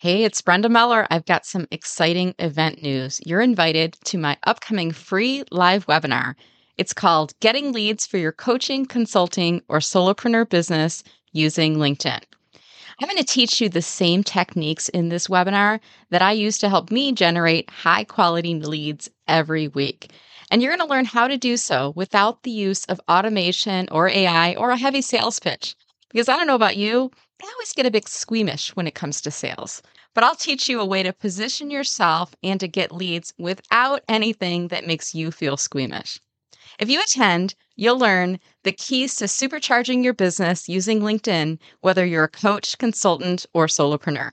Hey, it's Brenda Meller. I've got some exciting event news. You're invited to my upcoming free live webinar. It's called Getting Leads for Your Coaching, Consulting, or Solopreneur Business Using LinkedIn. I'm going to teach you the same techniques in this webinar that I use to help me generate high quality leads every week. And you're going to learn how to do so without the use of automation or AI or a heavy sales pitch. Because I don't know about you, I always get a bit squeamish when it comes to sales, but I'll teach you a way to position yourself and to get leads without anything that makes you feel squeamish. If you attend, you'll learn the keys to supercharging your business using LinkedIn, whether you're a coach, consultant, or solopreneur.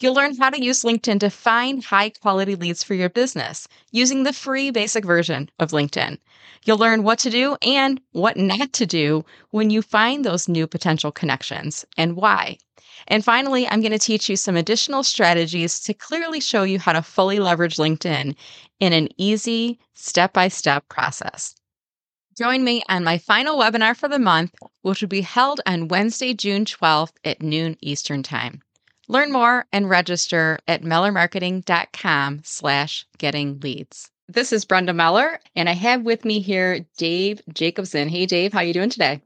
You'll learn how to use LinkedIn to find high quality leads for your business using the free basic version of LinkedIn. You'll learn what to do and what not to do when you find those new potential connections and why. And finally, I'm going to teach you some additional strategies to clearly show you how to fully leverage LinkedIn in an easy step by step process. Join me on my final webinar for the month, which will be held on Wednesday, June 12th at noon Eastern Time. Learn more and register at mellermarketing.com slash getting leads. This is Brenda Meller, and I have with me here Dave Jacobson. Hey, Dave, how are you doing today?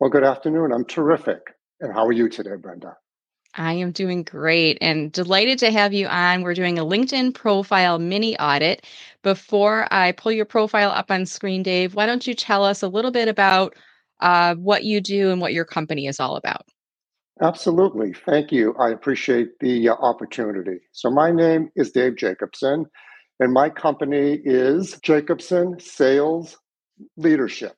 Well, good afternoon. I'm terrific. And how are you today, Brenda? I am doing great and delighted to have you on. We're doing a LinkedIn profile mini audit. Before I pull your profile up on screen, Dave, why don't you tell us a little bit about uh, what you do and what your company is all about? Absolutely. Thank you. I appreciate the uh, opportunity. So, my name is Dave Jacobson, and my company is Jacobson Sales Leadership.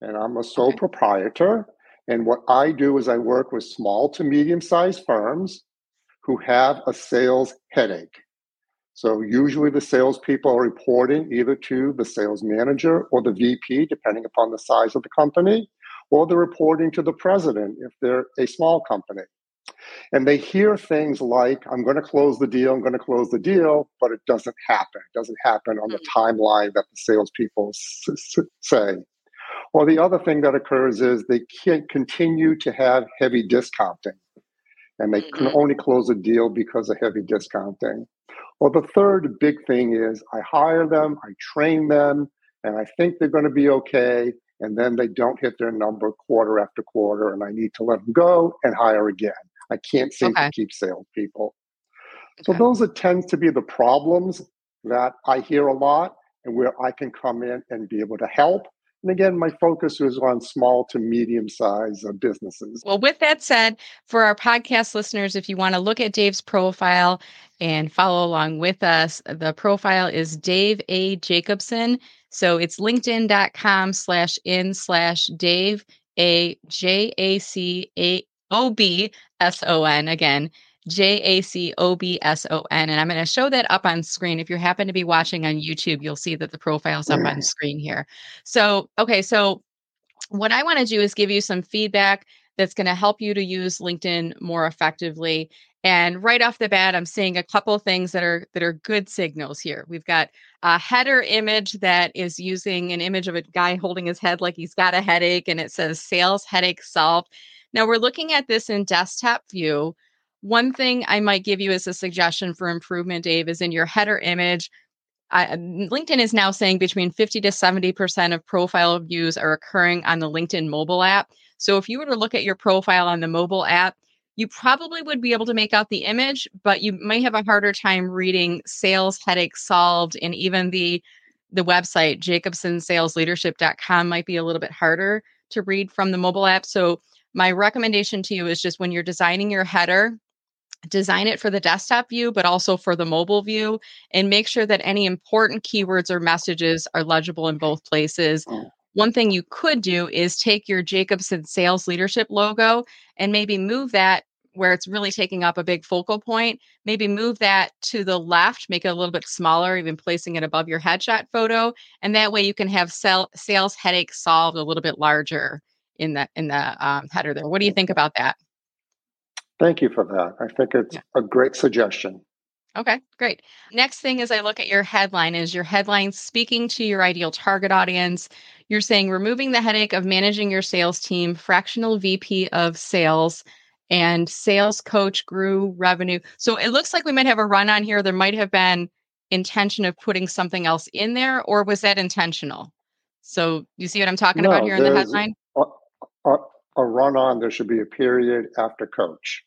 And I'm a sole okay. proprietor. And what I do is I work with small to medium sized firms who have a sales headache. So, usually the salespeople are reporting either to the sales manager or the VP, depending upon the size of the company or they're reporting to the president if they're a small company. And they hear things like, I'm going to close the deal, I'm going to close the deal, but it doesn't happen. It doesn't happen on the mm. timeline that the salespeople s- say. Or the other thing that occurs is they can't continue to have heavy discounting. And they can mm-hmm. only close a deal because of heavy discounting. Or the third big thing is I hire them, I train them, and I think they're going to be okay and then they don't hit their number quarter after quarter, and I need to let them go and hire again. I can't seem okay. to keep salespeople. Okay. So those are tends to be the problems that I hear a lot, and where I can come in and be able to help. And again, my focus was on small to medium sized uh, businesses. Well, with that said, for our podcast listeners, if you want to look at Dave's profile and follow along with us, the profile is Dave A. Jacobson. So it's linkedin.com slash in slash Dave A J A C A O B S O N again. J A C O B S O N. And I'm going to show that up on screen. If you happen to be watching on YouTube, you'll see that the profile's up on screen here. So, okay, so what I want to do is give you some feedback that's going to help you to use LinkedIn more effectively. And right off the bat, I'm seeing a couple things that are that are good signals here. We've got a header image that is using an image of a guy holding his head like he's got a headache, and it says "sales headache solved." Now we're looking at this in desktop view. One thing I might give you as a suggestion for improvement, Dave, is in your header image. I, uh, LinkedIn is now saying between 50 to 70% of profile views are occurring on the LinkedIn mobile app. So if you were to look at your profile on the mobile app, you probably would be able to make out the image, but you may have a harder time reading sales headache solved and even the the website jacobsonsalesleadership.com might be a little bit harder to read from the mobile app. So my recommendation to you is just when you're designing your header, design it for the desktop view, but also for the mobile view, and make sure that any important keywords or messages are legible in both places. Oh. One thing you could do is take your Jacobson sales leadership logo and maybe move that where it's really taking up a big focal point, maybe move that to the left, make it a little bit smaller, even placing it above your headshot photo. And that way you can have sell, sales headache solved a little bit larger in the in the um, header there. What do you think about that? Thank you for that. I think it's yeah. a great suggestion. Okay, great. Next thing is I look at your headline. Is your headline speaking to your ideal target audience? You're saying removing the headache of managing your sales team, fractional VP of sales, and sales coach grew revenue. So it looks like we might have a run on here. There might have been intention of putting something else in there, or was that intentional? So you see what I'm talking no, about here in the headline? A, a, a run on, there should be a period after coach.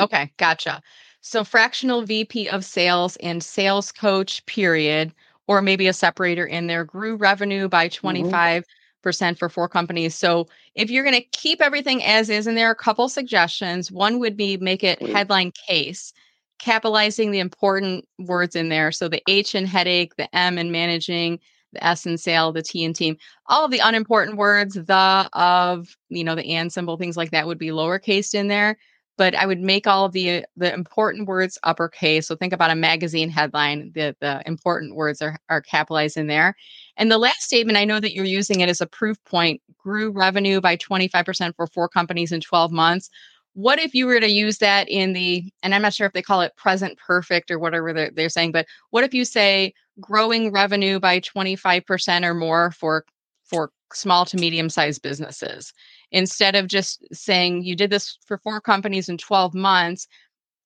Okay, gotcha. So fractional VP of sales and sales coach, period, or maybe a separator in there, grew revenue by 25 mm-hmm. percent for four companies. So if you're going to keep everything as is, and there are a couple suggestions, one would be make it headline case, capitalizing the important words in there. So the H in headache, the M in managing, the S in sale, the T in team, all of the unimportant words, the, of, you know, the and symbol, things like that would be lowercase in there but I would make all of the the important words uppercase. So think about a magazine headline. The the important words are are capitalized in there. And the last statement, I know that you're using it as a proof point. Grew revenue by 25% for four companies in 12 months. What if you were to use that in the, and I'm not sure if they call it present perfect or whatever they're, they're saying, but what if you say growing revenue by 25% or more for for small to medium sized businesses? Instead of just saying you did this for four companies in 12 months,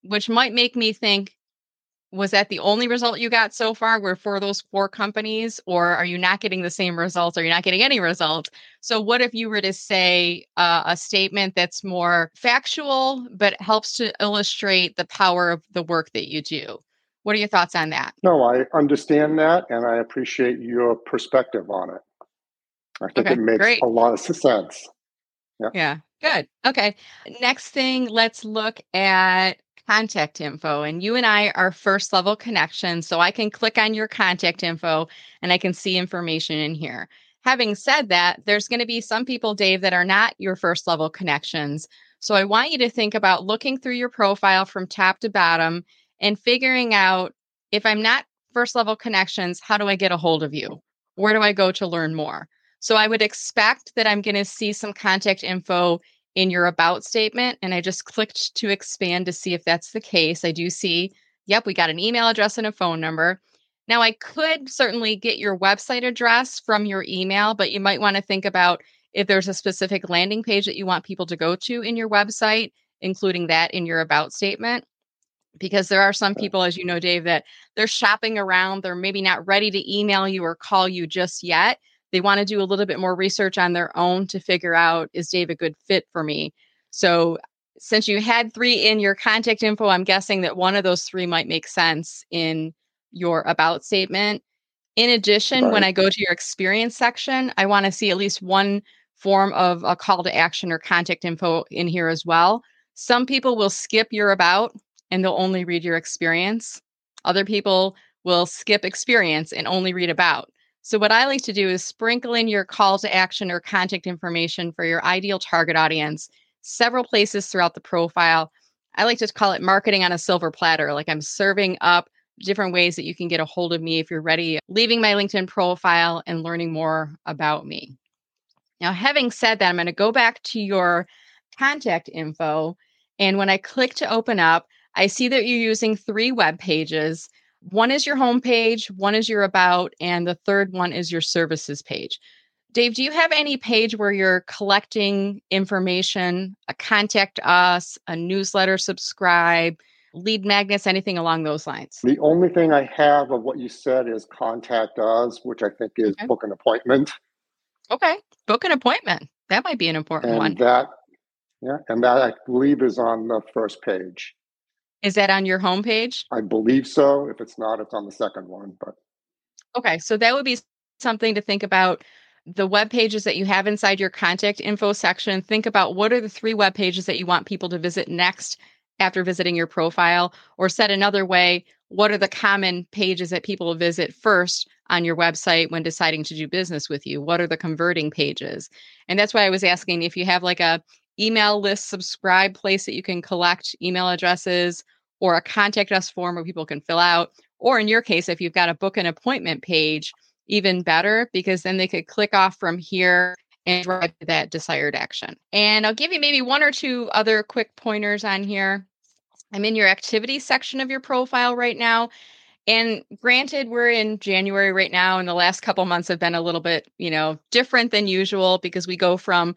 which might make me think, was that the only result you got so far were for those four companies or are you not getting the same results? Or you're not getting any results? So what if you were to say uh, a statement that's more factual but helps to illustrate the power of the work that you do? What are your thoughts on that? No i understand that and i appreciate your perspective on it. I think okay, it makes great. a lot of sense yeah. Yeah. Good. Okay. Next thing, let's look at contact info. And you and I are first level connections. So I can click on your contact info and I can see information in here. Having said that, there's going to be some people, Dave, that are not your first level connections. So I want you to think about looking through your profile from top to bottom and figuring out if I'm not first level connections, how do I get a hold of you? Where do I go to learn more? So I would expect that I'm going to see some contact info in your about statement. And I just clicked to expand to see if that's the case. I do see, yep, we got an email address and a phone number. Now, I could certainly get your website address from your email, but you might want to think about if there's a specific landing page that you want people to go to in your website, including that in your about statement. Because there are some people, as you know, Dave, that they're shopping around. They're maybe not ready to email you or call you just yet. They want to do a little bit more research on their own to figure out is Dave a good fit for me? So, since you had three in your contact info, I'm guessing that one of those three might make sense in your about statement. In addition, right. when I go to your experience section, I want to see at least one form of a call to action or contact info in here as well. Some people will skip your about and they'll only read your experience. Other people will skip experience and only read about. So, what I like to do is sprinkle in your call to action or contact information for your ideal target audience several places throughout the profile. I like to call it marketing on a silver platter. Like I'm serving up different ways that you can get a hold of me if you're ready, leaving my LinkedIn profile and learning more about me. Now, having said that, I'm going to go back to your contact info. And when I click to open up, I see that you're using three web pages. One is your homepage, one is your about, and the third one is your services page. Dave, do you have any page where you're collecting information, a contact us, a newsletter subscribe, lead magnets, anything along those lines? The only thing I have of what you said is contact us, which I think is okay. book an appointment. Okay, book an appointment. That might be an important and one. That, yeah, and that I believe is on the first page. Is that on your homepage? I believe so. If it's not, it's on the second one. But okay, so that would be something to think about. The web pages that you have inside your contact info section, think about what are the three web pages that you want people to visit next after visiting your profile, or said another way, what are the common pages that people visit first on your website when deciding to do business with you? What are the converting pages? And that's why I was asking if you have like a email list subscribe place that you can collect email addresses or a contact us form where people can fill out. Or in your case, if you've got a book an appointment page, even better because then they could click off from here and drive to that desired action. And I'll give you maybe one or two other quick pointers on here. I'm in your activity section of your profile right now. And granted, we're in January right now, and the last couple months have been a little bit, you know, different than usual because we go from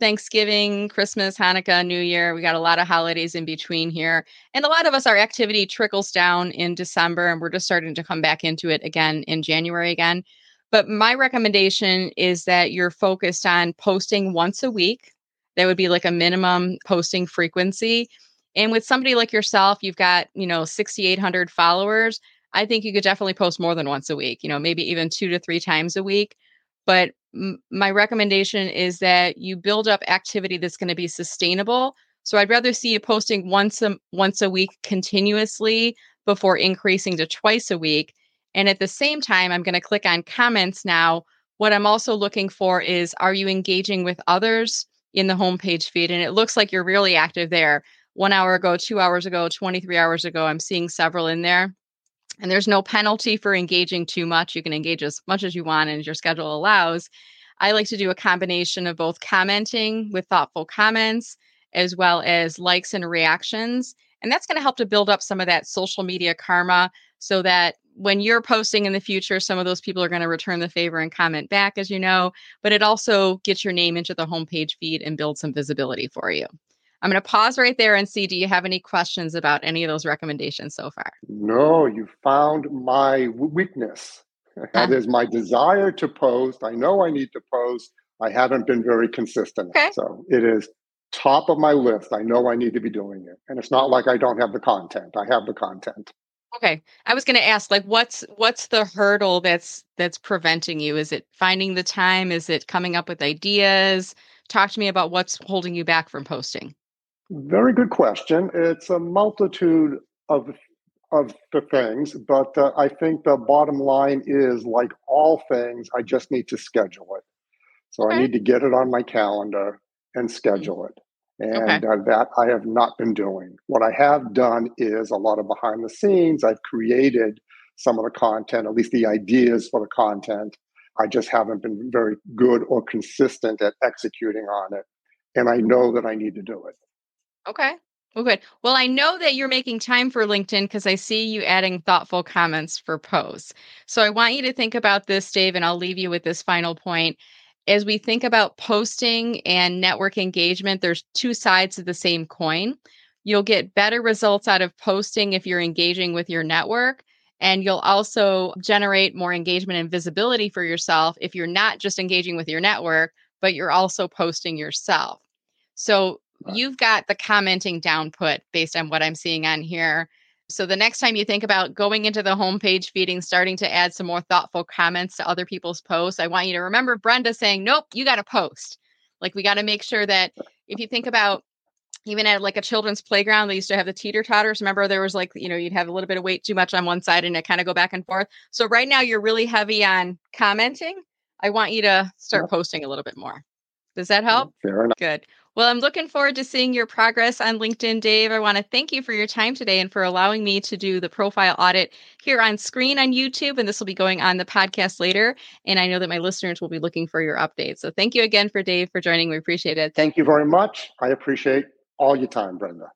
Thanksgiving, Christmas, Hanukkah, New Year. We got a lot of holidays in between here. And a lot of us, our activity trickles down in December, and we're just starting to come back into it again in January again. But my recommendation is that you're focused on posting once a week. That would be like a minimum posting frequency. And with somebody like yourself, you've got, you know, 6,800 followers. I think you could definitely post more than once a week, you know, maybe even two to three times a week. But my recommendation is that you build up activity that's going to be sustainable. So I'd rather see you posting once a once a week continuously before increasing to twice a week. And at the same time, I'm going to click on comments now. What I'm also looking for is are you engaging with others in the homepage feed? And it looks like you're really active there. One hour ago, two hours ago, 23 hours ago, I'm seeing several in there. And there's no penalty for engaging too much. You can engage as much as you want and your schedule allows. I like to do a combination of both commenting with thoughtful comments as well as likes and reactions. And that's going to help to build up some of that social media karma so that when you're posting in the future, some of those people are going to return the favor and comment back, as you know, but it also gets your name into the homepage feed and build some visibility for you. I'm going to pause right there and see do you have any questions about any of those recommendations so far? No, you found my weakness. That ah. is my desire to post. I know I need to post. I haven't been very consistent. Okay. So it is top of my list. I know I need to be doing it. And it's not like I don't have the content. I have the content. Okay. I was going to ask like what's what's the hurdle that's that's preventing you? Is it finding the time? Is it coming up with ideas? Talk to me about what's holding you back from posting. Very good question. It's a multitude of of the things, but uh, I think the bottom line is like all things, I just need to schedule it. So okay. I need to get it on my calendar and mm-hmm. schedule it. And okay. uh, that I have not been doing. What I have done is a lot of behind the scenes. I've created some of the content, at least the ideas for the content. I just haven't been very good or consistent at executing on it. And I know that I need to do it. Okay. Well, good. Well, I know that you're making time for LinkedIn because I see you adding thoughtful comments for posts. So I want you to think about this, Dave, and I'll leave you with this final point. As we think about posting and network engagement, there's two sides of the same coin. You'll get better results out of posting if you're engaging with your network. And you'll also generate more engagement and visibility for yourself if you're not just engaging with your network, but you're also posting yourself. So You've got the commenting down put based on what I'm seeing on here. So the next time you think about going into the homepage feeding, starting to add some more thoughtful comments to other people's posts, I want you to remember Brenda saying, nope, you got to post. Like we got to make sure that if you think about even at like a children's playground, they used to have the teeter totters. Remember, there was like, you know, you'd have a little bit of weight too much on one side and it kind of go back and forth. So right now you're really heavy on commenting. I want you to start posting a little bit more. Does that help? Fair enough. Good. Well, I'm looking forward to seeing your progress on LinkedIn, Dave. I want to thank you for your time today and for allowing me to do the profile audit here on screen on YouTube. And this will be going on the podcast later. And I know that my listeners will be looking for your updates. So thank you again for Dave for joining. We appreciate it. Thank you very much. I appreciate all your time, Brenda.